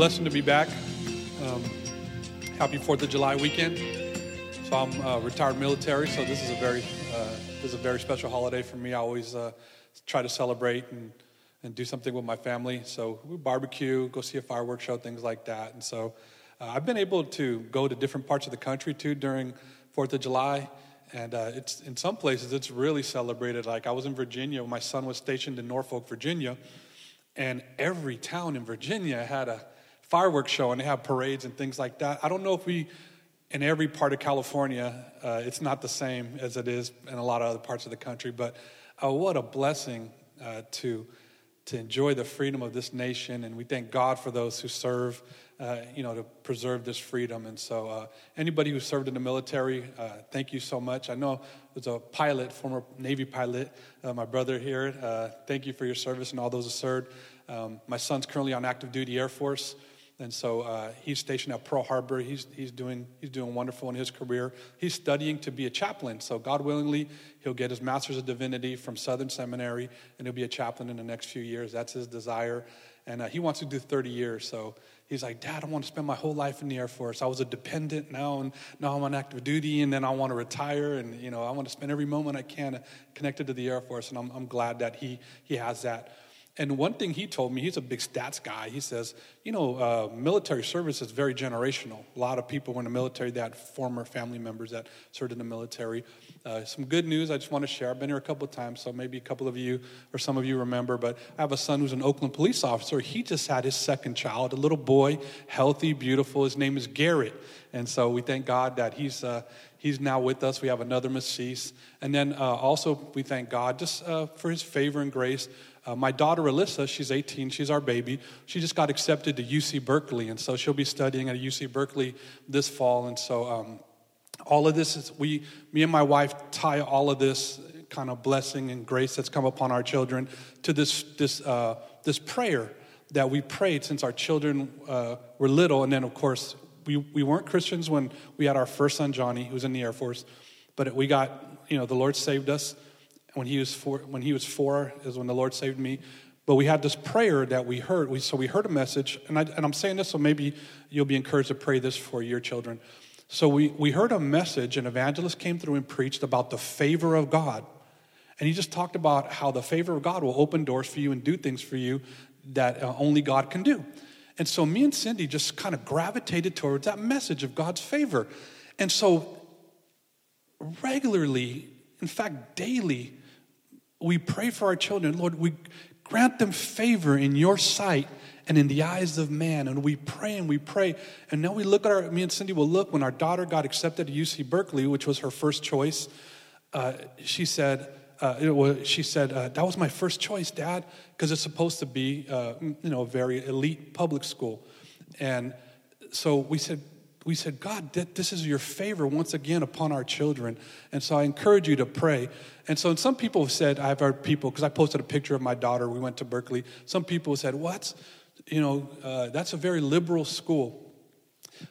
blessing to be back. Um, happy Fourth of July weekend. So I'm uh, retired military, so this is a very uh, this is a very special holiday for me. I always uh, try to celebrate and and do something with my family. So we barbecue, go see a fireworks show, things like that. And so uh, I've been able to go to different parts of the country too during Fourth of July. And uh, it's in some places it's really celebrated. Like I was in Virginia, my son was stationed in Norfolk, Virginia, and every town in Virginia had a fireworks show, and they have parades and things like that. I don't know if we, in every part of California, uh, it's not the same as it is in a lot of other parts of the country. But uh, what a blessing uh, to to enjoy the freedom of this nation, and we thank God for those who serve uh, you know, to preserve this freedom. And so, uh, anybody who served in the military, uh, thank you so much. I know there's a pilot, former Navy pilot, my brother here. Thank you for your service and all those who served. Um, my son's currently on active duty Air Force. And so uh, he's stationed at Pearl Harbor. He's, he's, doing, he's doing wonderful in his career. He's studying to be a chaplain. So, God willingly, he'll get his Master's of Divinity from Southern Seminary, and he'll be a chaplain in the next few years. That's his desire. And uh, he wants to do 30 years. So, he's like, Dad, I want to spend my whole life in the Air Force. I was a dependent now, and now I'm on active duty, and then I want to retire. And, you know, I want to spend every moment I can connected to the Air Force. And I'm, I'm glad that he, he has that. And one thing he told me, he's a big stats guy. He says, you know, uh, military service is very generational. A lot of people were in the military that former family members that served in the military. Uh, some good news I just want to share. I've been here a couple of times, so maybe a couple of you or some of you remember, but I have a son who's an Oakland police officer. He just had his second child, a little boy, healthy, beautiful. His name is Garrett. And so we thank God that he's, uh, he's now with us. We have another Masis. And then uh, also we thank God just uh, for his favor and grace. Uh, my daughter Alyssa, she's 18, she's our baby. She just got accepted to UC Berkeley, and so she'll be studying at UC Berkeley this fall. And so um, all of this is, we, me and my wife tie all of this kind of blessing and grace that's come upon our children to this, this, uh, this prayer that we prayed since our children uh, were little. And then, of course, we, we weren't Christians when we had our first son, Johnny, who was in the Air Force, but we got, you know, the Lord saved us when he was four, when he was four is when the Lord saved me. But we had this prayer that we heard. We, so we heard a message, and, I, and I'm saying this so maybe you'll be encouraged to pray this for your children. So we, we heard a message, an evangelist came through and preached about the favor of God. And he just talked about how the favor of God will open doors for you and do things for you that uh, only God can do. And so me and Cindy just kind of gravitated towards that message of God's favor. And so regularly, in fact, daily, we pray for our children. Lord, we grant them favor in your sight and in the eyes of man. And we pray and we pray. And now we look at our, me and Cindy will look when our daughter got accepted to UC Berkeley, which was her first choice. Uh, she said, uh, was, she said, uh, that was my first choice, Dad, because it's supposed to be, uh, you know, a very elite public school. And so we said, we said, God, this is your favor once again upon our children. And so I encourage you to pray. And so some people have said, I've heard people, because I posted a picture of my daughter, we went to Berkeley. Some people said, What's, you know, uh, that's a very liberal school.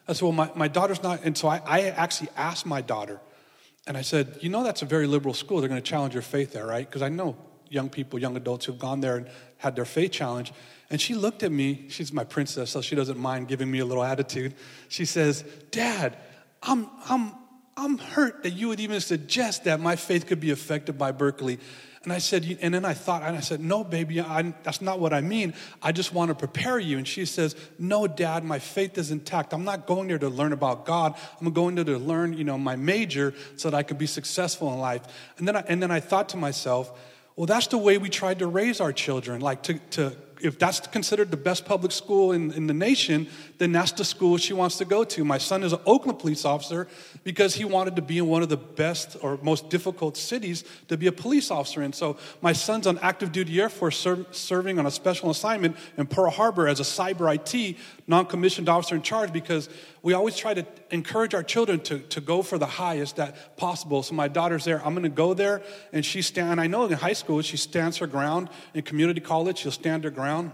I said, Well, my, my daughter's not. And so I, I actually asked my daughter, and I said, You know, that's a very liberal school. They're going to challenge your faith there, right? Because I know young people, young adults who've gone there and had their faith challenged. And she looked at me, she's my princess, so she doesn't mind giving me a little attitude. She says, Dad, I'm, I'm, I'm hurt that you would even suggest that my faith could be affected by Berkeley. And I said, and then I thought, and I said, no, baby, I, that's not what I mean. I just want to prepare you. And she says, no, dad, my faith is intact. I'm not going there to learn about God. I'm going there to learn, you know, my major so that I can be successful in life. And then I, and then I thought to myself, well, that's the way we tried to raise our children, like to, to if that's considered the best public school in, in the nation, then that's the school she wants to go to. My son is an Oakland police officer because he wanted to be in one of the best or most difficult cities to be a police officer in. So my son's on active duty Air Force ser- serving on a special assignment in Pearl Harbor as a cyber IT non commissioned officer in charge because we always try to encourage our children to, to go for the highest that possible. So my daughter's there. I'm going to go there, and she stand. I know in high school she stands her ground. In community college, she'll stand her ground.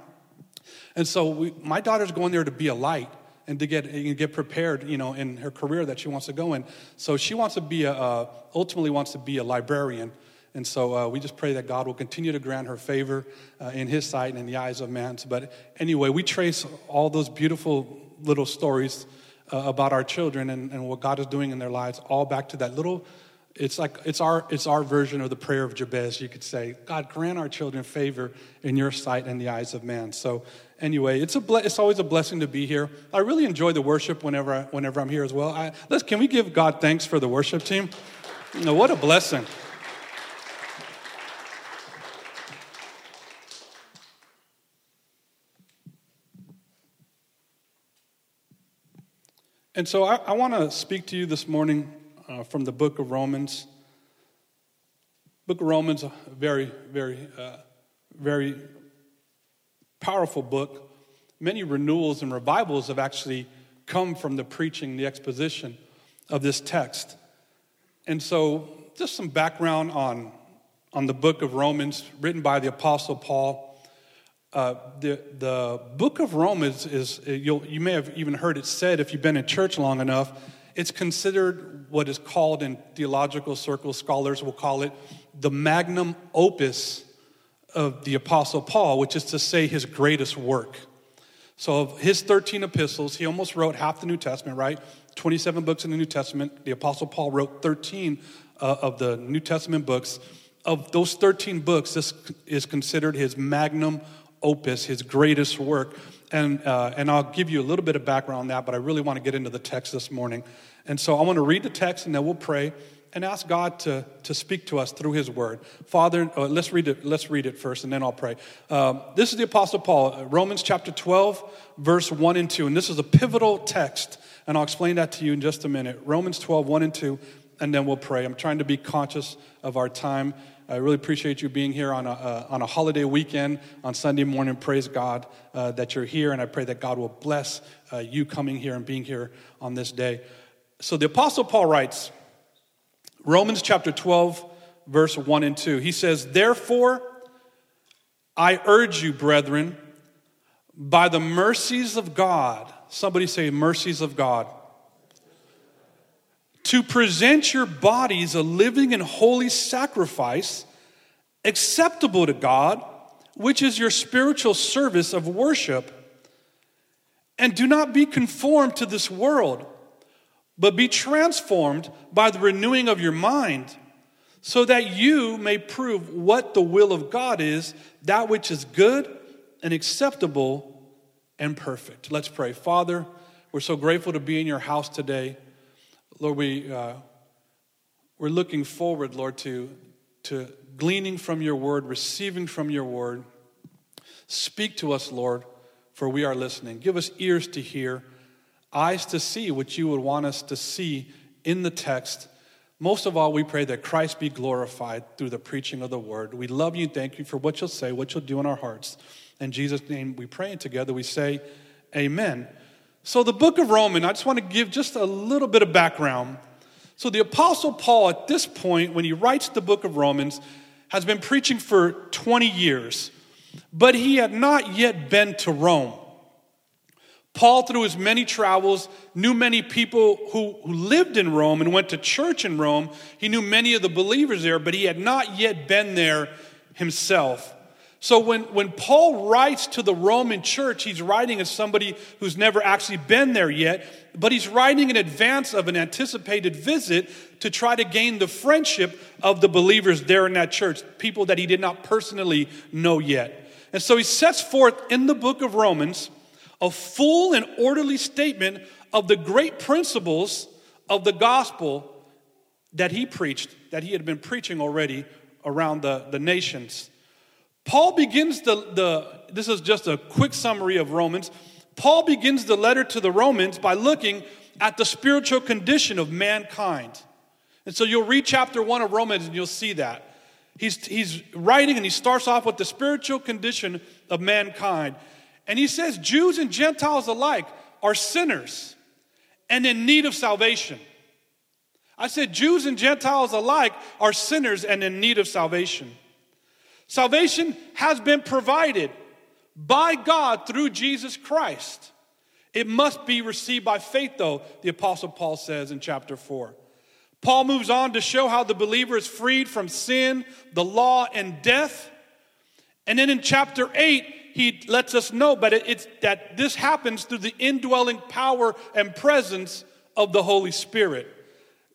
And so we, my daughter's going there to be a light and to get and get prepared, you know, in her career that she wants to go in. So she wants to be a uh, ultimately wants to be a librarian. And so uh, we just pray that God will continue to grant her favor uh, in his sight and in the eyes of man. But anyway, we trace all those beautiful little stories uh, about our children and, and what God is doing in their lives all back to that little it's like it's our it's our version of the prayer of Jabez. You could say, God, grant our children favor in your sight and the eyes of man. So anyway, it's a ble- it's always a blessing to be here. I really enjoy the worship whenever I, whenever I'm here as well. I, let's can we give God thanks for the worship team? You know, what a blessing. And so I, I want to speak to you this morning uh, from the book of Romans. Book of Romans, a very, very, uh, very powerful book. Many renewals and revivals have actually come from the preaching, the exposition of this text. And so, just some background on, on the book of Romans, written by the Apostle Paul. Uh, the, the book of Romans is, you may have even heard it said if you've been in church long enough, it's considered what is called in theological circles, scholars will call it the magnum opus of the Apostle Paul, which is to say his greatest work. So, of his 13 epistles, he almost wrote half the New Testament, right? 27 books in the New Testament. The Apostle Paul wrote 13 uh, of the New Testament books. Of those 13 books, this is considered his magnum opus, his greatest work. And, uh, and I'll give you a little bit of background on that, but I really want to get into the text this morning. And so I want to read the text and then we'll pray and ask God to, to speak to us through His Word. Father, uh, let's read it. Let's read it first, and then I'll pray. Um, this is the Apostle Paul, uh, Romans chapter 12, verse 1 and 2. And this is a pivotal text, and I'll explain that to you in just a minute. Romans 12, 1 and 2, and then we'll pray. I'm trying to be conscious of our time. I really appreciate you being here on a, uh, on a holiday weekend on Sunday morning. Praise God uh, that you're here, and I pray that God will bless uh, you coming here and being here on this day. So the Apostle Paul writes, Romans chapter 12, verse 1 and 2. He says, Therefore, I urge you, brethren, by the mercies of God, somebody say, mercies of God to present your bodies a living and holy sacrifice, acceptable to God, which is your spiritual service of worship. And do not be conformed to this world, but be transformed by the renewing of your mind, so that you may prove what the will of God is, that which is good and acceptable and perfect. Let's pray. Father, we're so grateful to be in your house today. Lord, we, uh, we're looking forward, Lord, to, to gleaning from your word, receiving from your word. Speak to us, Lord, for we are listening. Give us ears to hear, eyes to see what you would want us to see in the text. Most of all, we pray that Christ be glorified through the preaching of the word. We love you. Thank you for what you'll say, what you'll do in our hearts. In Jesus' name, we pray, and together we say, Amen. So, the book of Romans, I just want to give just a little bit of background. So, the Apostle Paul, at this point, when he writes the book of Romans, has been preaching for 20 years, but he had not yet been to Rome. Paul, through his many travels, knew many people who, who lived in Rome and went to church in Rome. He knew many of the believers there, but he had not yet been there himself. So when, when Paul writes to the Roman church, he's writing as somebody who's never actually been there yet, but he's writing in advance of an anticipated visit to try to gain the friendship of the believers there in that church, people that he did not personally know yet. And so he sets forth in the book of Romans a full and orderly statement of the great principles of the gospel that he preached, that he had been preaching already around the, the nations. Paul begins the, the, this is just a quick summary of Romans. Paul begins the letter to the Romans by looking at the spiritual condition of mankind. And so you'll read chapter one of Romans and you'll see that. He's, he's writing and he starts off with the spiritual condition of mankind. And he says, Jews and Gentiles alike are sinners and in need of salvation. I said, Jews and Gentiles alike are sinners and in need of salvation. Salvation has been provided by God through Jesus Christ. It must be received by faith, though, the Apostle Paul says in chapter 4. Paul moves on to show how the believer is freed from sin, the law, and death. And then in chapter 8, he lets us know but it's that this happens through the indwelling power and presence of the Holy Spirit.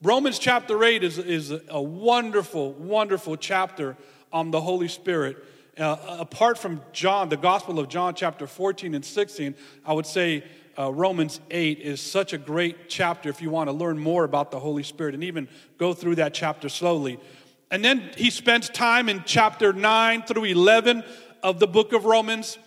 Romans chapter 8 is, is a wonderful, wonderful chapter on the Holy Spirit. Uh, apart from John, the Gospel of John, chapter 14 and 16, I would say uh, Romans 8 is such a great chapter if you want to learn more about the Holy Spirit and even go through that chapter slowly. And then he spends time in chapter 9 through 11 of the book of Romans.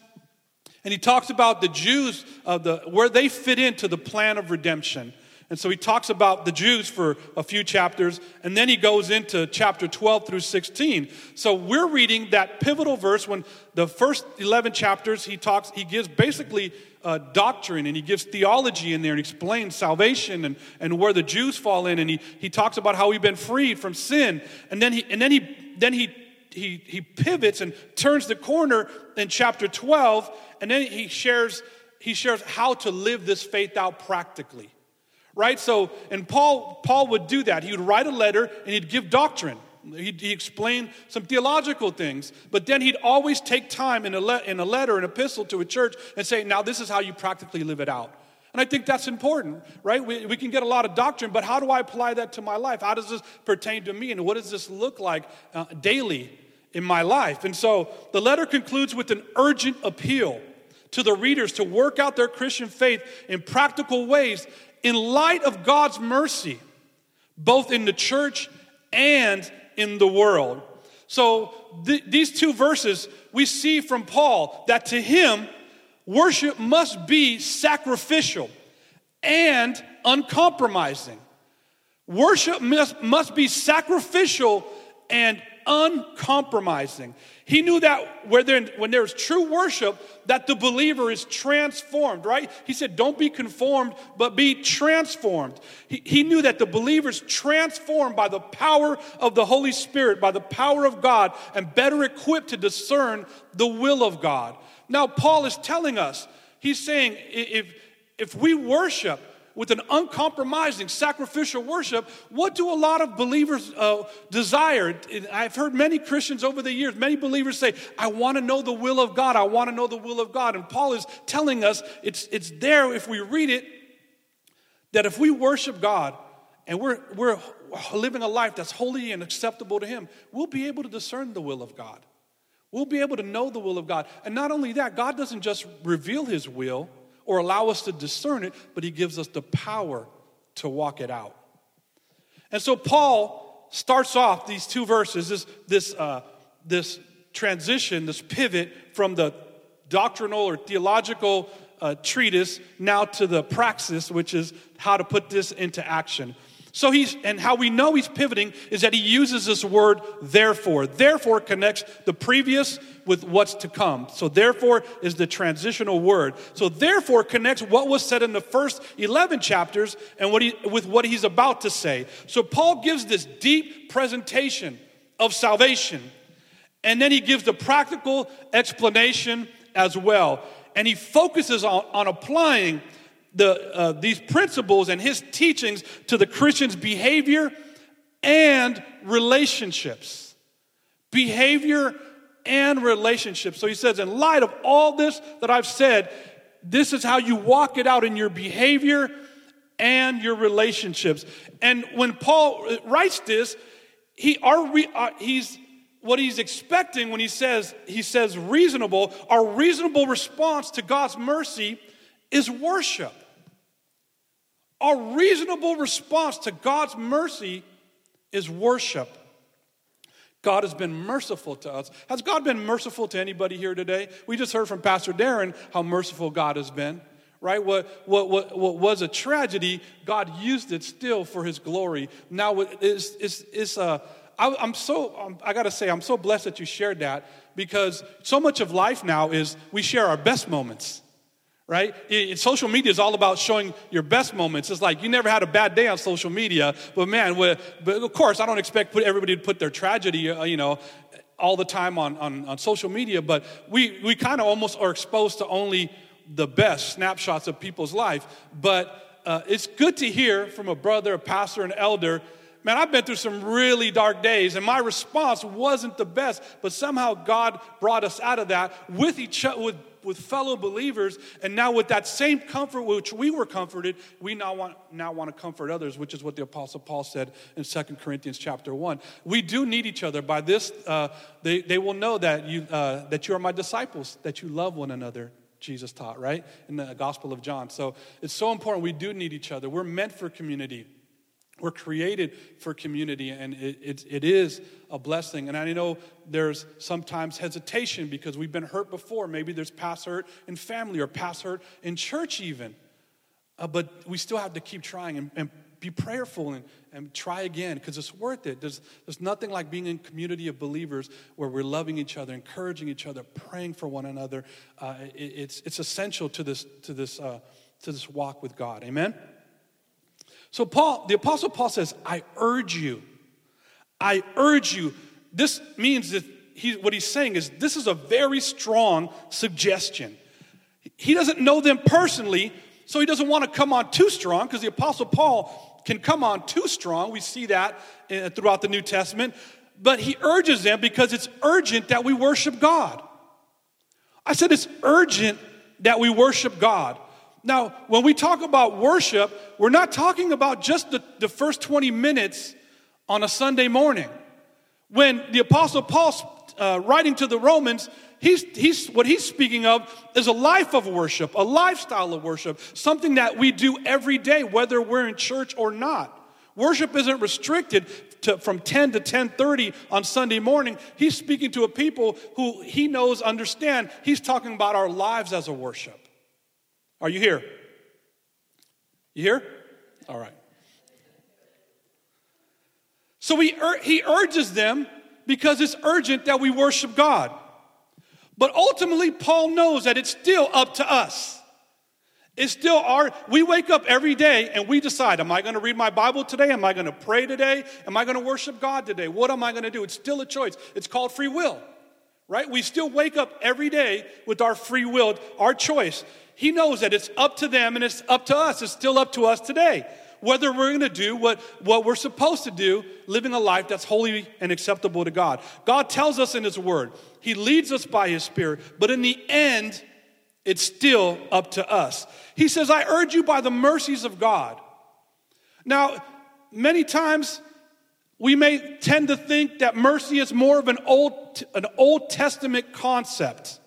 And he talks about the Jews, of the, where they fit into the plan of redemption. And so he talks about the Jews for a few chapters, and then he goes into chapter 12 through 16. So we're reading that pivotal verse when the first 11 chapters he talks, he gives basically uh, doctrine and he gives theology in there and explains salvation and, and where the Jews fall in. And he, he talks about how we've been freed from sin. And then he, and then he, then he he, he pivots and turns the corner in chapter 12, and then he shares, he shares how to live this faith out practically. Right? So, and Paul, Paul would do that. He would write a letter and he'd give doctrine. He'd, he explain some theological things, but then he'd always take time in a, le- in a letter, an epistle to a church, and say, Now, this is how you practically live it out. And I think that's important, right? We, we can get a lot of doctrine, but how do I apply that to my life? How does this pertain to me? And what does this look like uh, daily in my life. And so the letter concludes with an urgent appeal to the readers to work out their Christian faith in practical ways in light of God's mercy, both in the church and in the world. So th- these two verses, we see from Paul that to him, worship must be sacrificial and uncompromising. Worship must, must be sacrificial and uncompromising. He knew that when there's true worship, that the believer is transformed, right? He said, Don't be conformed, but be transformed. He, he knew that the believer is transformed by the power of the Holy Spirit, by the power of God, and better equipped to discern the will of God. Now, Paul is telling us, he's saying, if, if we worship, with an uncompromising sacrificial worship, what do a lot of believers uh, desire? I've heard many Christians over the years, many believers say, I want to know the will of God. I want to know the will of God. And Paul is telling us it's, it's there if we read it that if we worship God and we're, we're living a life that's holy and acceptable to Him, we'll be able to discern the will of God. We'll be able to know the will of God. And not only that, God doesn't just reveal His will or allow us to discern it, but he gives us the power to walk it out. And so Paul starts off these two verses, this, this, uh, this transition, this pivot from the doctrinal or theological uh, treatise now to the praxis, which is how to put this into action. So he's, and how we know he's pivoting is that he uses this word therefore. Therefore connects the previous with what's to come. So therefore is the transitional word. So therefore connects what was said in the first 11 chapters and what he, with what he's about to say. So Paul gives this deep presentation of salvation. And then he gives the practical explanation as well. And he focuses on, on applying the, uh, these principles and his teachings to the Christian's behavior and relationships. Behavior and relationships. So he says, in light of all this that I've said, this is how you walk it out in your behavior and your relationships. And when Paul writes this, he are, he's what he's expecting when he says he says reasonable our reasonable response to god's mercy is worship a reasonable response to God's mercy is worship. God has been merciful to us. Has God been merciful to anybody here today? We just heard from Pastor Darren how merciful God has been, right? What, what, what, what was a tragedy, God used it still for his glory. Now, it's, it's, it's uh, I, I'm so, um, I gotta say, I'm so blessed that you shared that because so much of life now is we share our best moments right? It, social media is all about showing your best moments. It's like you never had a bad day on social media, but man, but of course, I don't expect everybody to put their tragedy, uh, you know, all the time on, on, on social media, but we, we kind of almost are exposed to only the best snapshots of people's life. But uh, it's good to hear from a brother, a pastor, an elder man, I've been through some really dark days, and my response wasn't the best, but somehow God brought us out of that with each other, with, with fellow believers, and now with that same comfort which we were comforted, we now want, now want to comfort others, which is what the Apostle Paul said in 2 Corinthians chapter 1. We do need each other. By this, uh, they, they will know that you, uh, that you are my disciples, that you love one another. Jesus taught, right? In the Gospel of John. So it's so important. We do need each other. We're meant for community. We're created for community, and it, it, it is a blessing. And I know there's sometimes hesitation because we've been hurt before. Maybe there's past hurt in family or past hurt in church, even. Uh, but we still have to keep trying and, and be prayerful and, and try again because it's worth it. There's, there's nothing like being in community of believers where we're loving each other, encouraging each other, praying for one another. Uh, it, it's, it's essential to this, to, this, uh, to this walk with God. Amen? So, Paul, the Apostle Paul says, I urge you. I urge you. This means that he, what he's saying is this is a very strong suggestion. He doesn't know them personally, so he doesn't want to come on too strong because the Apostle Paul can come on too strong. We see that uh, throughout the New Testament. But he urges them because it's urgent that we worship God. I said it's urgent that we worship God. Now, when we talk about worship, we're not talking about just the, the first 20 minutes on a Sunday morning. When the Apostle Paul's uh, writing to the Romans, he's, he's, what he's speaking of is a life of worship, a lifestyle of worship, something that we do every day, whether we're in church or not. Worship isn't restricted to, from 10 to 10:30 on Sunday morning. He's speaking to a people who he knows understand. He's talking about our lives as a worship. Are you here? You here? All right. So he, he urges them because it's urgent that we worship God. But ultimately, Paul knows that it's still up to us. It's still our, we wake up every day and we decide, am I going to read my Bible today? Am I going to pray today? Am I going to worship God today? What am I going to do? It's still a choice. It's called free will, right? We still wake up every day with our free will, our choice. He knows that it's up to them and it's up to us. It's still up to us today. Whether we're going to do what, what we're supposed to do, living a life that's holy and acceptable to God. God tells us in His Word, He leads us by His Spirit, but in the end, it's still up to us. He says, I urge you by the mercies of God. Now, many times we may tend to think that mercy is more of an Old, an Old Testament concept.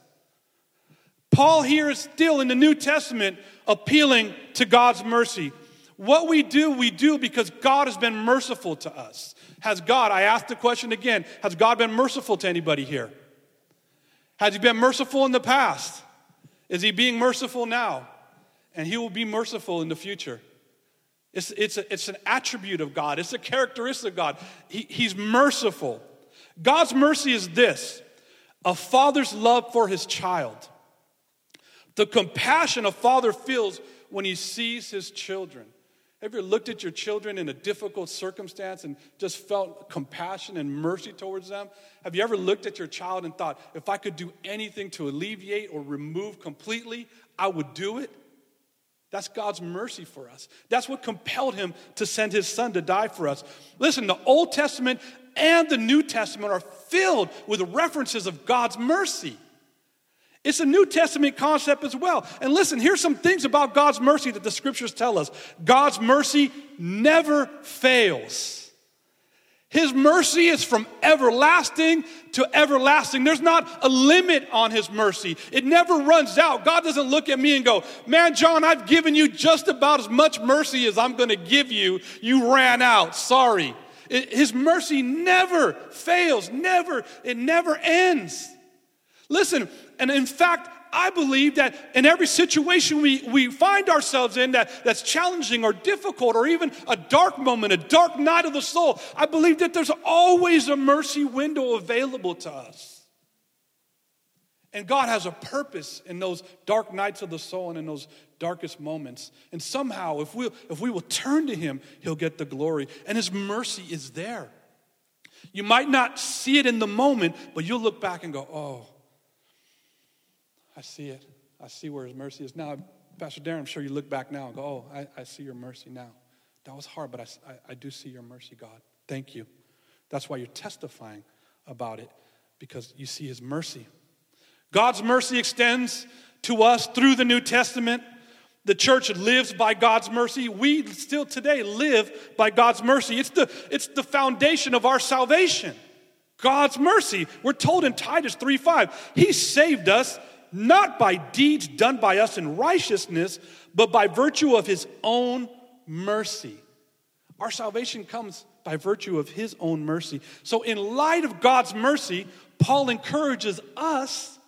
Paul here is still in the New Testament appealing to God's mercy. What we do, we do because God has been merciful to us. Has God, I ask the question again, has God been merciful to anybody here? Has He been merciful in the past? Is He being merciful now? And He will be merciful in the future. It's, it's, a, it's an attribute of God, it's a characteristic of God. He, he's merciful. God's mercy is this a father's love for his child. The compassion a father feels when he sees his children. Have you ever looked at your children in a difficult circumstance and just felt compassion and mercy towards them? Have you ever looked at your child and thought, if I could do anything to alleviate or remove completely, I would do it? That's God's mercy for us. That's what compelled him to send his son to die for us. Listen, the Old Testament and the New Testament are filled with references of God's mercy. It's a New Testament concept as well. And listen, here's some things about God's mercy that the scriptures tell us God's mercy never fails. His mercy is from everlasting to everlasting. There's not a limit on His mercy. It never runs out. God doesn't look at me and go, Man, John, I've given you just about as much mercy as I'm going to give you. You ran out. Sorry. his mercy never fails, never, it never ends. Listen, and in fact, I believe that in every situation we, we find ourselves in that, that's challenging or difficult or even a dark moment, a dark night of the soul, I believe that there's always a mercy window available to us. And God has a purpose in those dark nights of the soul and in those darkest moments. And somehow, if we, if we will turn to Him, He'll get the glory. And His mercy is there. You might not see it in the moment, but you'll look back and go, oh, I see it. I see where his mercy is. Now, Pastor Darren, I'm sure you look back now and go, oh, I, I see your mercy now. That was hard, but I, I, I do see your mercy, God. Thank you. That's why you're testifying about it, because you see his mercy. God's mercy extends to us through the New Testament. The church lives by God's mercy. We still today live by God's mercy. It's the, it's the foundation of our salvation. God's mercy. We're told in Titus 3 5, He saved us not by deeds done by us in righteousness, but by virtue of His own mercy. Our salvation comes by virtue of His own mercy. So, in light of God's mercy, Paul encourages us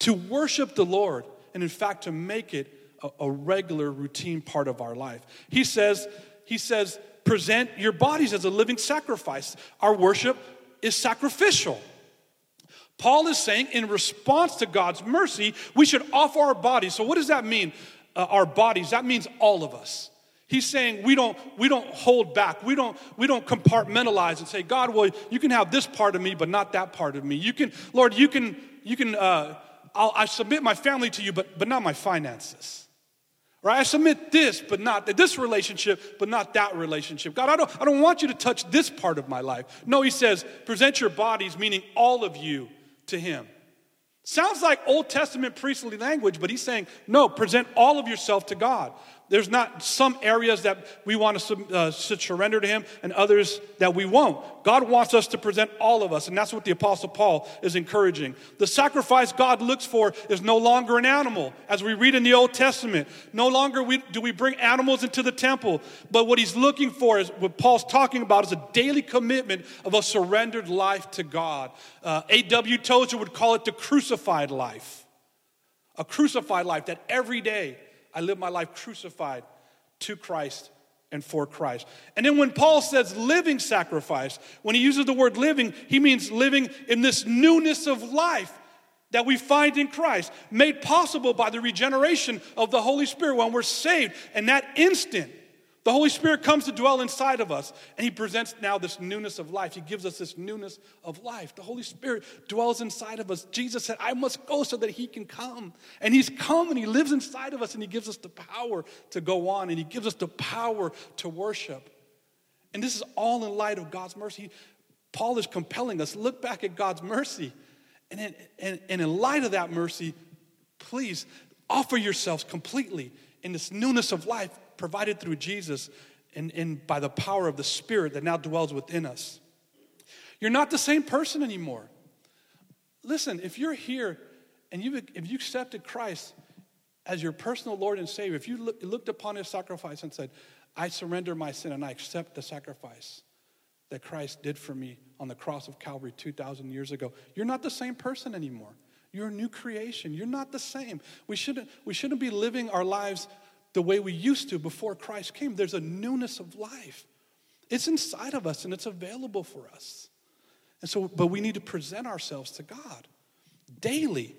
to worship the Lord and, in fact, to make it a, a regular routine part of our life. He says, he says, present your bodies as a living sacrifice. Our worship is sacrificial. Paul is saying, in response to God's mercy, we should offer our bodies. So, what does that mean? Uh, our bodies, that means all of us. He's saying we don't, we don't hold back. We don't, we don't compartmentalize and say, God, well, you can have this part of me, but not that part of me. You can, Lord, you can, you can, uh, I'll, I submit my family to you, but, but not my finances. Right? I submit this, but not this relationship, but not that relationship. God, I don't, I don't want you to touch this part of my life. No, he says, present your bodies, meaning all of you, to him. Sounds like Old Testament priestly language, but he's saying, no, present all of yourself to God. There's not some areas that we want to uh, surrender to Him and others that we won't. God wants us to present all of us, and that's what the Apostle Paul is encouraging. The sacrifice God looks for is no longer an animal, as we read in the Old Testament. No longer we, do we bring animals into the temple, but what He's looking for is what Paul's talking about is a daily commitment of a surrendered life to God. Uh, A.W. Tozer would call it the crucified life. A crucified life that every day I live my life crucified to Christ and for Christ. And then when Paul says living sacrifice, when he uses the word living, he means living in this newness of life that we find in Christ, made possible by the regeneration of the Holy Spirit when we're saved. And that instant, the Holy Spirit comes to dwell inside of us, and He presents now this newness of life. He gives us this newness of life. The Holy Spirit dwells inside of us. Jesus said, I must go so that He can come. And He's come and He lives inside of us, and He gives us the power to go on, and He gives us the power to worship. And this is all in light of God's mercy. Paul is compelling us look back at God's mercy. And in, and, and in light of that mercy, please offer yourselves completely in this newness of life provided through Jesus and, and by the power of the Spirit that now dwells within us. You're not the same person anymore. Listen, if you're here and you, if you accepted Christ as your personal Lord and Savior, if you look, looked upon his sacrifice and said, I surrender my sin and I accept the sacrifice that Christ did for me on the cross of Calvary 2,000 years ago, you're not the same person anymore. You're a new creation. You're not the same. We shouldn't, we shouldn't be living our lives the way we used to before Christ came. There's a newness of life. It's inside of us and it's available for us. And so, but we need to present ourselves to God daily.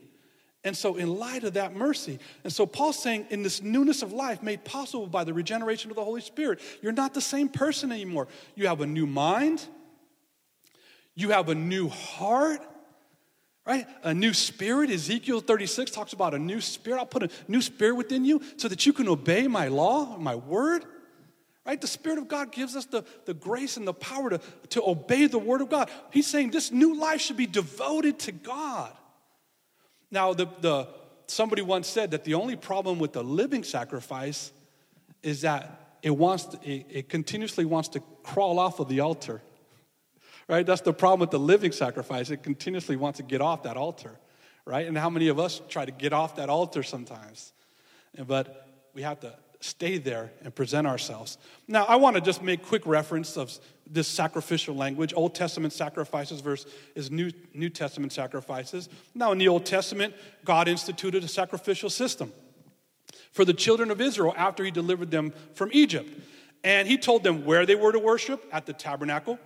And so, in light of that mercy, and so Paul's saying, in this newness of life made possible by the regeneration of the Holy Spirit, you're not the same person anymore. You have a new mind, you have a new heart, right? A new spirit. Ezekiel 36 talks about a new spirit. I'll put a new spirit within you so that you can obey my law, my word. Right? The Spirit of God gives us the, the grace and the power to, to obey the Word of God. He's saying this new life should be devoted to God. Now, the, the, somebody once said that the only problem with the living sacrifice is that it, wants to, it, it continuously wants to crawl off of the altar right? That's the problem with the living sacrifice. It continuously wants to get off that altar, right? And how many of us try to get off that altar sometimes? But we have to stay there and present ourselves. Now, I want to just make quick reference of this sacrificial language. Old Testament sacrifices versus is New, New Testament sacrifices. Now, in the Old Testament, God instituted a sacrificial system for the children of Israel after he delivered them from Egypt. And he told them where they were to worship at the tabernacle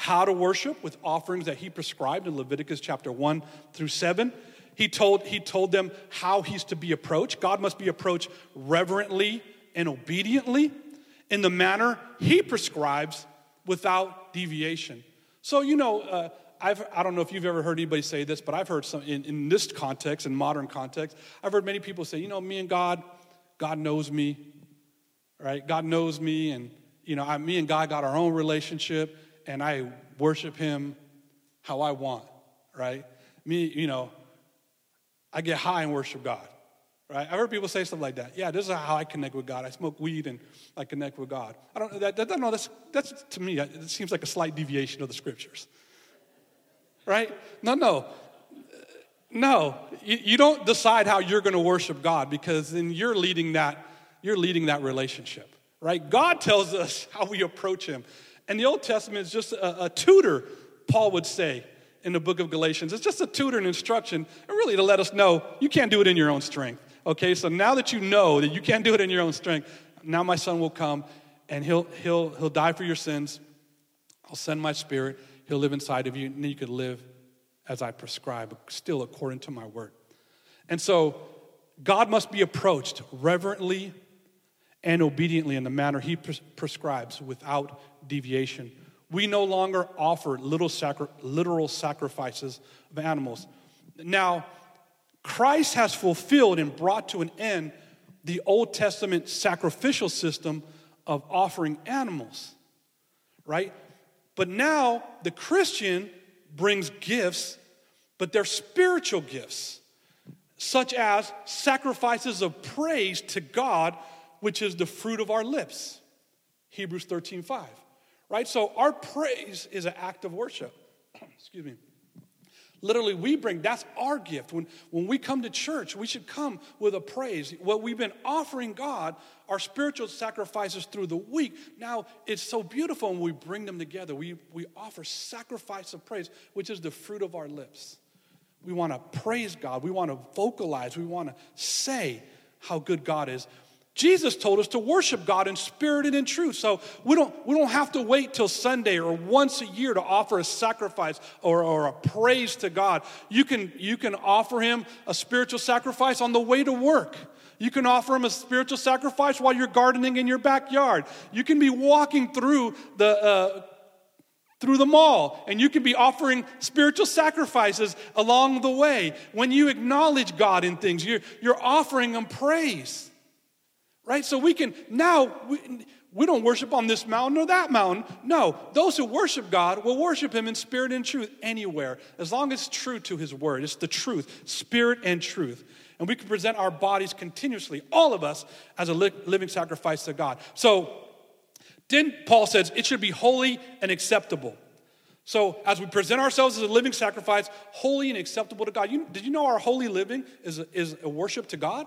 how to worship with offerings that he prescribed in Leviticus chapter 1 through 7. He told, he told them how he's to be approached. God must be approached reverently and obediently in the manner he prescribes without deviation. So, you know, uh, I've, I don't know if you've ever heard anybody say this, but I've heard some in, in this context, in modern context, I've heard many people say, you know, me and God, God knows me, right? God knows me, and you know, I, me and God got our own relationship, and I worship Him how I want, right? Me, you know, I get high and worship God, right? I've heard people say stuff like that. Yeah, this is how I connect with God. I smoke weed and I connect with God. I don't. That, that, no, that's that's to me. It seems like a slight deviation of the scriptures, right? No, no. No, you, you don't decide how you're going to worship God because then you're leading that you're leading that relationship, right? God tells us how we approach Him. And the Old Testament is just a, a tutor, Paul would say in the book of Galatians. It's just a tutor and instruction, and really to let us know you can't do it in your own strength. Okay, so now that you know that you can't do it in your own strength, now my son will come and he'll, he'll, he'll die for your sins. I'll send my spirit. He'll live inside of you, and then you could live as I prescribe, still according to my word. And so God must be approached reverently and obediently in the manner he pres- prescribes without deviation. We no longer offer little sacri- literal sacrifices of animals. Now, Christ has fulfilled and brought to an end the Old Testament sacrificial system of offering animals, right? But now the Christian brings gifts, but they're spiritual gifts, such as sacrifices of praise to God which is the fruit of our lips. Hebrews 13, 5. Right? So our praise is an act of worship. Excuse me. Literally, we bring, that's our gift. When, when we come to church, we should come with a praise. What we've been offering God, our spiritual sacrifices through the week. Now, it's so beautiful when we bring them together. We, we offer sacrifice of praise, which is the fruit of our lips. We want to praise God. We want to vocalize. We want to say how good God is. Jesus told us to worship God in spirit and in truth. So we don't, we don't have to wait till Sunday or once a year to offer a sacrifice or, or a praise to God. You can, you can offer Him a spiritual sacrifice on the way to work. You can offer Him a spiritual sacrifice while you're gardening in your backyard. You can be walking through the, uh, through the mall, and you can be offering spiritual sacrifices along the way. When you acknowledge God in things, you're, you're offering Him praise right? So we can now, we, we don't worship on this mountain or that mountain. No, those who worship God will worship Him in spirit and truth anywhere, as long as it's true to His word. It's the truth, spirit and truth. And we can present our bodies continuously, all of us, as a li- living sacrifice to God. So, then Paul says it should be holy and acceptable. So, as we present ourselves as a living sacrifice, holy and acceptable to God. You, did you know our holy living is a, is a worship to God?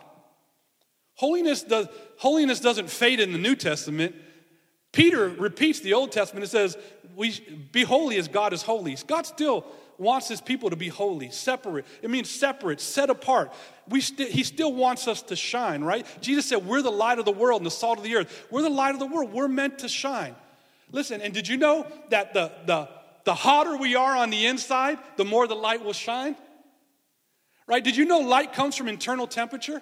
Holiness, does, holiness doesn't fade in the New Testament. Peter repeats the Old Testament. It says, we, Be holy as God is holy. God still wants his people to be holy, separate. It means separate, set apart. We st- he still wants us to shine, right? Jesus said, We're the light of the world and the salt of the earth. We're the light of the world. We're meant to shine. Listen, and did you know that the, the, the hotter we are on the inside, the more the light will shine? Right? Did you know light comes from internal temperature?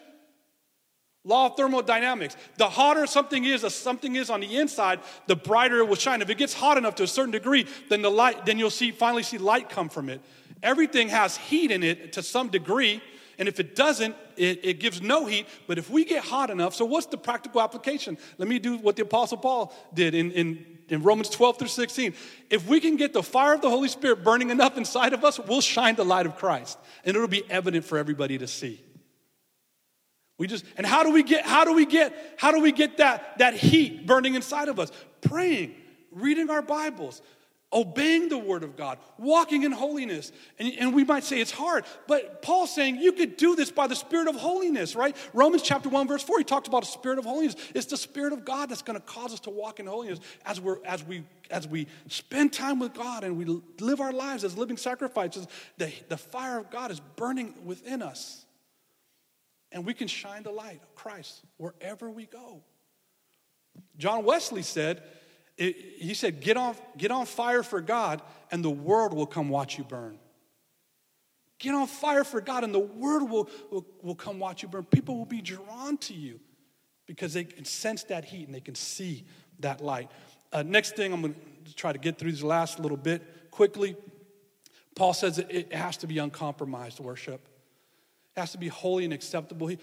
Law of thermodynamics. The hotter something is, as something is on the inside, the brighter it will shine. If it gets hot enough to a certain degree, then the light, then you'll see finally see light come from it. Everything has heat in it to some degree, and if it doesn't, it, it gives no heat. But if we get hot enough, so what's the practical application? Let me do what the Apostle Paul did in, in, in Romans 12 through 16. If we can get the fire of the Holy Spirit burning enough inside of us, we'll shine the light of Christ, and it'll be evident for everybody to see. We just and how do we get how do we get how do we get that that heat burning inside of us? Praying, reading our Bibles, obeying the word of God, walking in holiness. And, and we might say it's hard, but Paul's saying you could do this by the spirit of holiness, right? Romans chapter 1, verse 4, he talks about a spirit of holiness. It's the spirit of God that's going to cause us to walk in holiness as we're as we as we spend time with God and we live our lives as living sacrifices, the, the fire of God is burning within us and we can shine the light of Christ wherever we go. John Wesley said, he said, get on, get on fire for God, and the world will come watch you burn. Get on fire for God, and the world will, will, will come watch you burn. People will be drawn to you because they can sense that heat and they can see that light. Uh, next thing, I'm going to try to get through this last little bit quickly. Paul says it has to be uncompromised worship. It has to be holy and acceptable. He,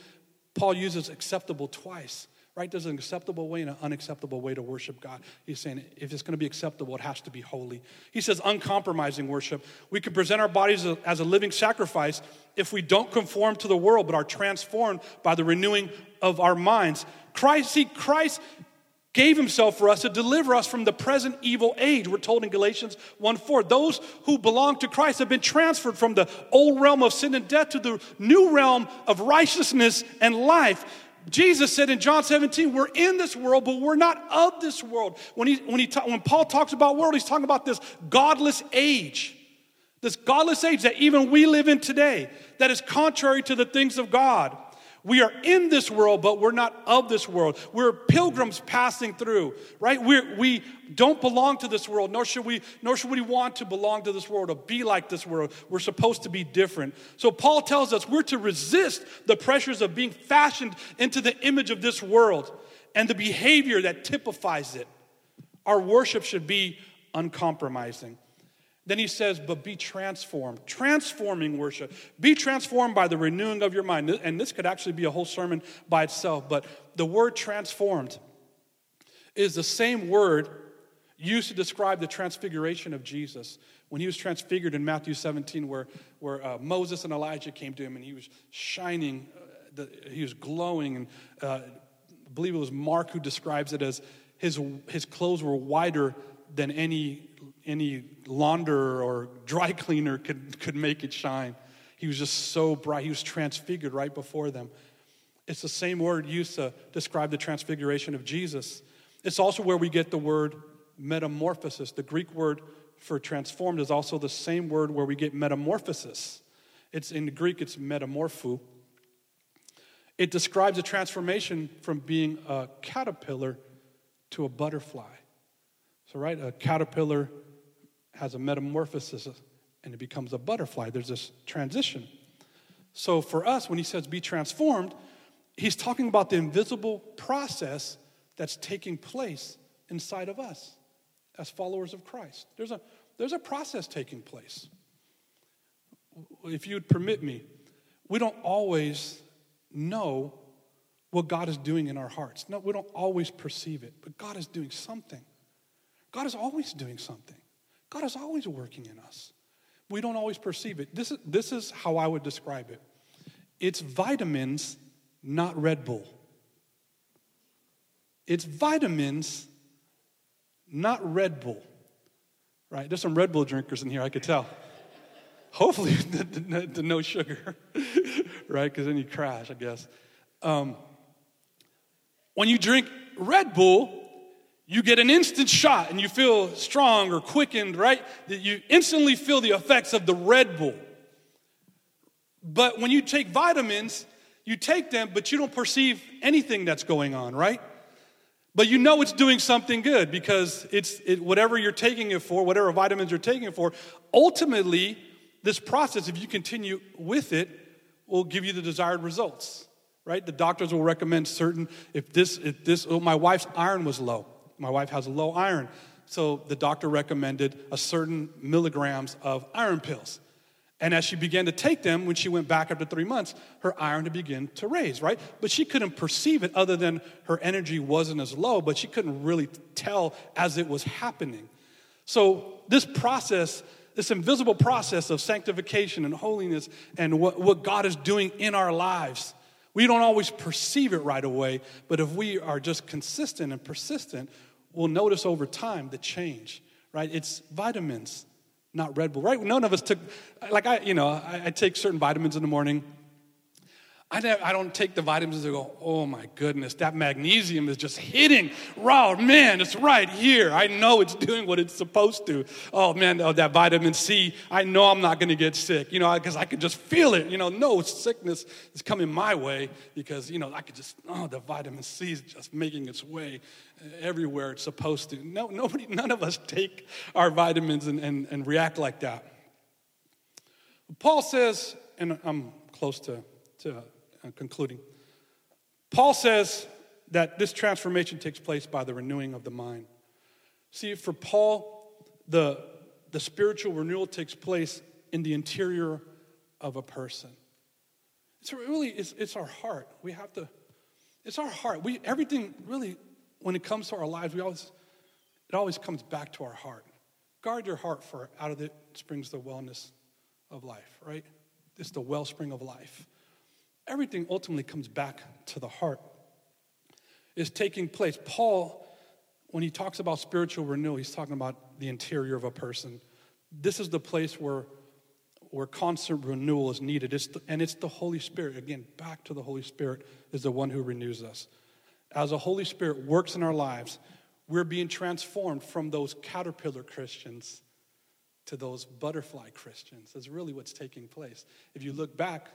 Paul uses acceptable twice, right? There's an acceptable way and an unacceptable way to worship God. He's saying if it's going to be acceptable, it has to be holy. He says uncompromising worship. We can present our bodies as a living sacrifice if we don't conform to the world, but are transformed by the renewing of our minds. Christ, see, Christ gave himself for us to deliver us from the present evil age. We're told in Galatians 1 4. Those who belong to Christ have been transferred from the old realm of sin and death to the new realm of righteousness and life. Jesus said in John 17, we're in this world, but we're not of this world. When, he, when, he ta- when Paul talks about world, he's talking about this godless age. This godless age that even we live in today, that is contrary to the things of God. We are in this world, but we're not of this world. We're pilgrims passing through, right? We're, we don't belong to this world, nor should, we, nor should we want to belong to this world or be like this world. We're supposed to be different. So Paul tells us we're to resist the pressures of being fashioned into the image of this world and the behavior that typifies it. Our worship should be uncompromising. Then he says, but be transformed. Transforming worship. Be transformed by the renewing of your mind. And this could actually be a whole sermon by itself, but the word transformed is the same word used to describe the transfiguration of Jesus. When he was transfigured in Matthew 17, where, where uh, Moses and Elijah came to him and he was shining, uh, the, he was glowing. And uh, I believe it was Mark who describes it as his, his clothes were whiter than any any launderer or dry cleaner could, could make it shine. He was just so bright. He was transfigured right before them. It's the same word used to describe the transfiguration of Jesus. It's also where we get the word metamorphosis. The Greek word for transformed is also the same word where we get metamorphosis. It's in Greek, it's metamorpho. It describes a transformation from being a caterpillar to a butterfly. So, right, a caterpillar has a metamorphosis and it becomes a butterfly. There's this transition. So for us, when he says be transformed, he's talking about the invisible process that's taking place inside of us as followers of Christ. There's a, there's a process taking place. If you'd permit me, we don't always know what God is doing in our hearts. No, we don't always perceive it, but God is doing something. God is always doing something. God is always working in us. We don't always perceive it. This is, this is how I would describe it it's vitamins, not Red Bull. It's vitamins, not Red Bull. Right? There's some Red Bull drinkers in here, I could tell. Hopefully, the, the, the, no sugar, right? Because then you crash, I guess. Um, when you drink Red Bull, you get an instant shot and you feel strong or quickened, right? That you instantly feel the effects of the Red Bull. But when you take vitamins, you take them, but you don't perceive anything that's going on, right? But you know it's doing something good because it's it, whatever you're taking it for, whatever vitamins you're taking it for, ultimately, this process, if you continue with it, will give you the desired results, right? The doctors will recommend certain, if this, if this, oh, my wife's iron was low my wife has low iron. So the doctor recommended a certain milligrams of iron pills. And as she began to take them, when she went back after three months, her iron had begun to raise, right? But she couldn't perceive it other than her energy wasn't as low, but she couldn't really tell as it was happening. So this process, this invisible process of sanctification and holiness and what, what God is doing in our lives, we don't always perceive it right away, but if we are just consistent and persistent, we'll notice over time the change, right? It's vitamins, not Red Bull, right? None of us took, like I, you know, I, I take certain vitamins in the morning I, I don't take the vitamins and go, oh my goodness, that magnesium is just hitting. Raw, man, it's right here. I know it's doing what it's supposed to. Oh man, oh, that vitamin C, I know I'm not going to get sick, you know, because I can just feel it. You know, no sickness is coming my way because, you know, I could just, oh, the vitamin C is just making its way everywhere it's supposed to. No, nobody, none of us take our vitamins and, and, and react like that. Paul says, and I'm close to, to uh, concluding. Paul says that this transformation takes place by the renewing of the mind. See, for Paul, the, the spiritual renewal takes place in the interior of a person. It's really, it's, it's our heart. We have to, It's our heart. We everything really, when it comes to our lives, we always it always comes back to our heart. Guard your heart, for out of it springs the wellness of life, right? It's the wellspring of life. Everything ultimately comes back to the heart. Is taking place. Paul, when he talks about spiritual renewal, he's talking about the interior of a person. This is the place where, where constant renewal is needed. It's the, and it's the Holy Spirit. Again, back to the Holy Spirit is the one who renews us. As the Holy Spirit works in our lives, we're being transformed from those caterpillar Christians to those butterfly Christians. That's really what's taking place. If you look back,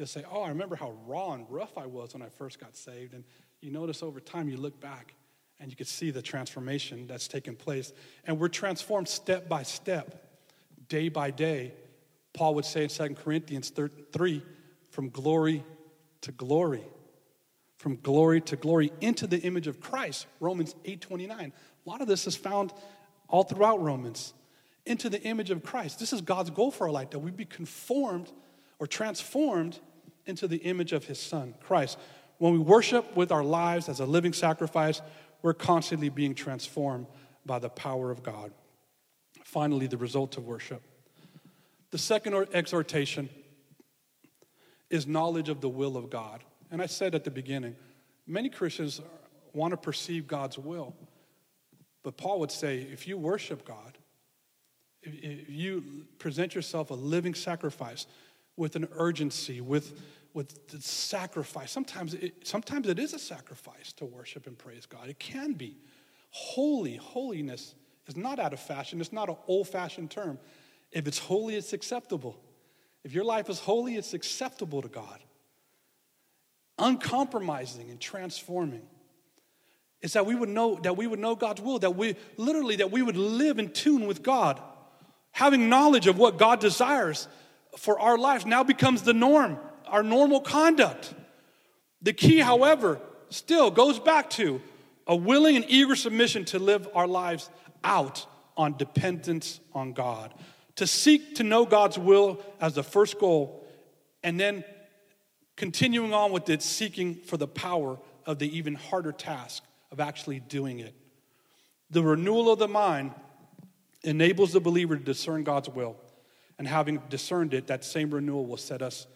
you'll say, Oh, I remember how raw and rough I was when I first got saved. And you notice over time, you look back and you can see the transformation that's taken place. And we're transformed step by step, day by day. Paul would say in 2 Corinthians 3 from glory to glory from glory to glory into the image of Christ. Romans 8:29. A lot of this is found all throughout Romans. Into the image of Christ. This is God's goal for our life that we be conformed or transformed into the image of his son, Christ. When we worship with our lives as a living sacrifice, we're constantly being transformed by the power of God. Finally, the result of worship. The second exhortation is knowledge of the will of God. And I said at the beginning, many Christians want to perceive God's will. But Paul would say if you worship God, if you present yourself a living sacrifice with an urgency, with, with the sacrifice, sometimes it, sometimes it is a sacrifice to worship and praise God. It can be. Holy, holiness is not out of fashion, it's not an old fashioned term. If it's holy, it's acceptable. If your life is holy, it's acceptable to God uncompromising and transforming is that we would know that we would know God's will, that we literally that we would live in tune with God. Having knowledge of what God desires for our lives now becomes the norm, our normal conduct. The key, however, still goes back to a willing and eager submission to live our lives out on dependence on God. To seek to know God's will as the first goal, and then Continuing on with it, seeking for the power of the even harder task of actually doing it. The renewal of the mind enables the believer to discern God's will. And having discerned it, that same renewal will set us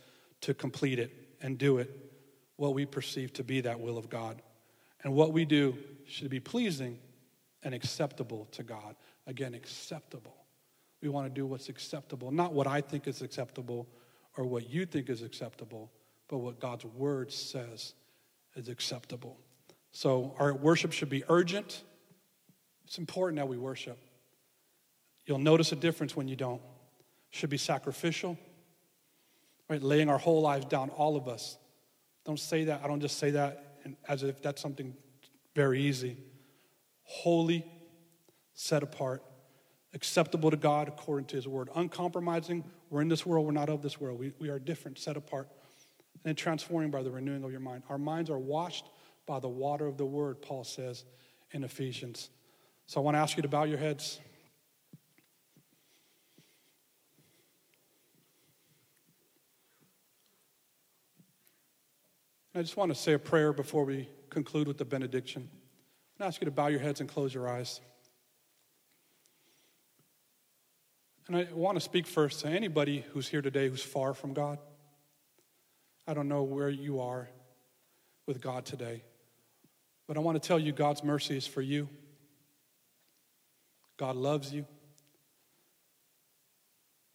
to complete it and do it, what we perceive to be that will of God. And what we do should be pleasing and acceptable to God. Again, acceptable. We want to do what's acceptable, not what I think is acceptable or what you think is acceptable, but what God's word says is acceptable. So our worship should be urgent. It's important that we worship. You'll notice a difference when you don't. Should be sacrificial, right? Laying our whole lives down, all of us. Don't say that. I don't just say that as if that's something very easy. Holy, set apart, acceptable to God according to His word. Uncompromising. We're in this world, we're not of this world. We, we are different, set apart and transforming by the renewing of your mind. Our minds are washed by the water of the word, Paul says in Ephesians. So I want to ask you to bow your heads. I just want to say a prayer before we conclude with the benediction. I ask you to bow your heads and close your eyes. And I want to speak first to anybody who's here today who's far from God. I don't know where you are with God today, but I want to tell you God's mercy is for you. God loves you.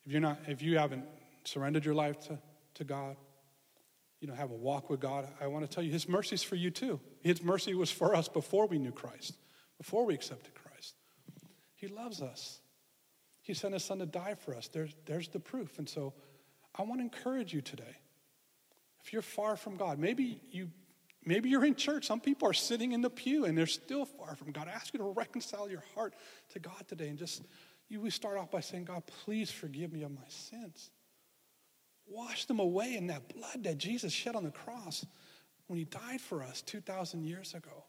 If you're not, if you haven't surrendered your life to, to God, you know, have a walk with God, I want to tell you His mercy is for you too. His mercy was for us before we knew Christ, before we accepted Christ. He loves us. He sent His Son to die for us. There's, there's the proof. And so I want to encourage you today. If you're far from God, maybe you maybe you're in church. Some people are sitting in the pew and they're still far from God. I ask you to reconcile your heart to God today and just you we start off by saying, God, please forgive me of my sins. Wash them away in that blood that Jesus shed on the cross when he died for us 2,000 years ago.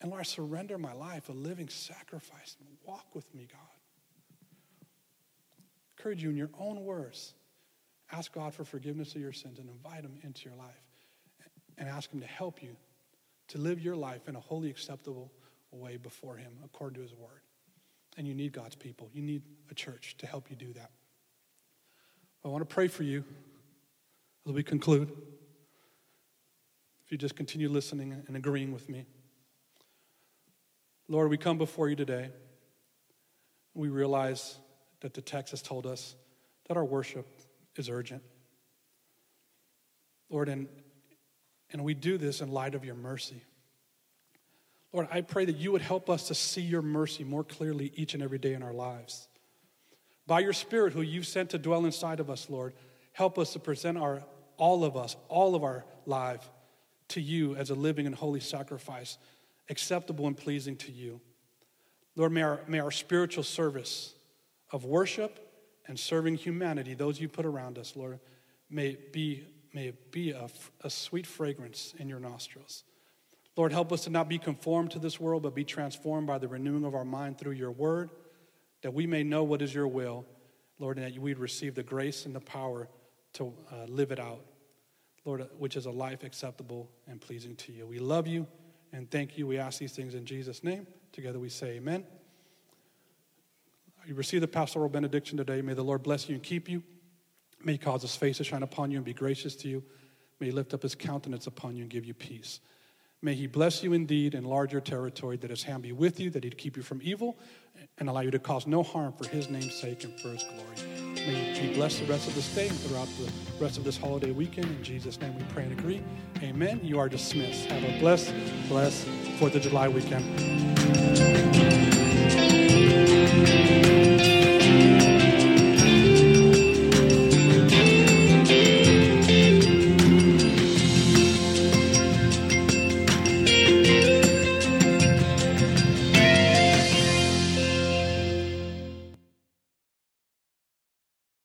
And Lord, I surrender my life, a living sacrifice. Walk with me, God. Encourage you in your own words Ask God for forgiveness of your sins and invite Him into your life. and ask Him to help you to live your life in a wholly acceptable way before Him according to His Word. And you need God's people. You need a church to help you do that. I want to pray for you as we conclude. If you just continue listening and agreeing with me. Lord, we come before you today. We realize that the text has told us that our worship is urgent. Lord, and, and we do this in light of your mercy. Lord, I pray that you would help us to see your mercy more clearly each and every day in our lives. By your Spirit, who you've sent to dwell inside of us, Lord, help us to present our, all of us, all of our life to you as a living and holy sacrifice, acceptable and pleasing to you. Lord, may our, may our spiritual service of worship and serving humanity, those you put around us, Lord, may it be, may it be a, a sweet fragrance in your nostrils. Lord, help us to not be conformed to this world, but be transformed by the renewing of our mind through your word, that we may know what is your will, Lord, and that we'd receive the grace and the power to uh, live it out, Lord, which is a life acceptable and pleasing to you. We love you and thank you. We ask these things in Jesus' name. Together we say, Amen. You receive the pastoral benediction today. May the Lord bless you and keep you. May he cause his face to shine upon you and be gracious to you. May he lift up his countenance upon you and give you peace. May he bless you indeed, enlarge your territory, that his hand be with you, that he'd keep you from evil, and allow you to cause no harm for his name's sake and for his glory. May he bless the rest of this day and throughout the rest of this holiday weekend. In Jesus' name we pray and agree. Amen. You are dismissed. Have a blessed, blessed 4th of July weekend.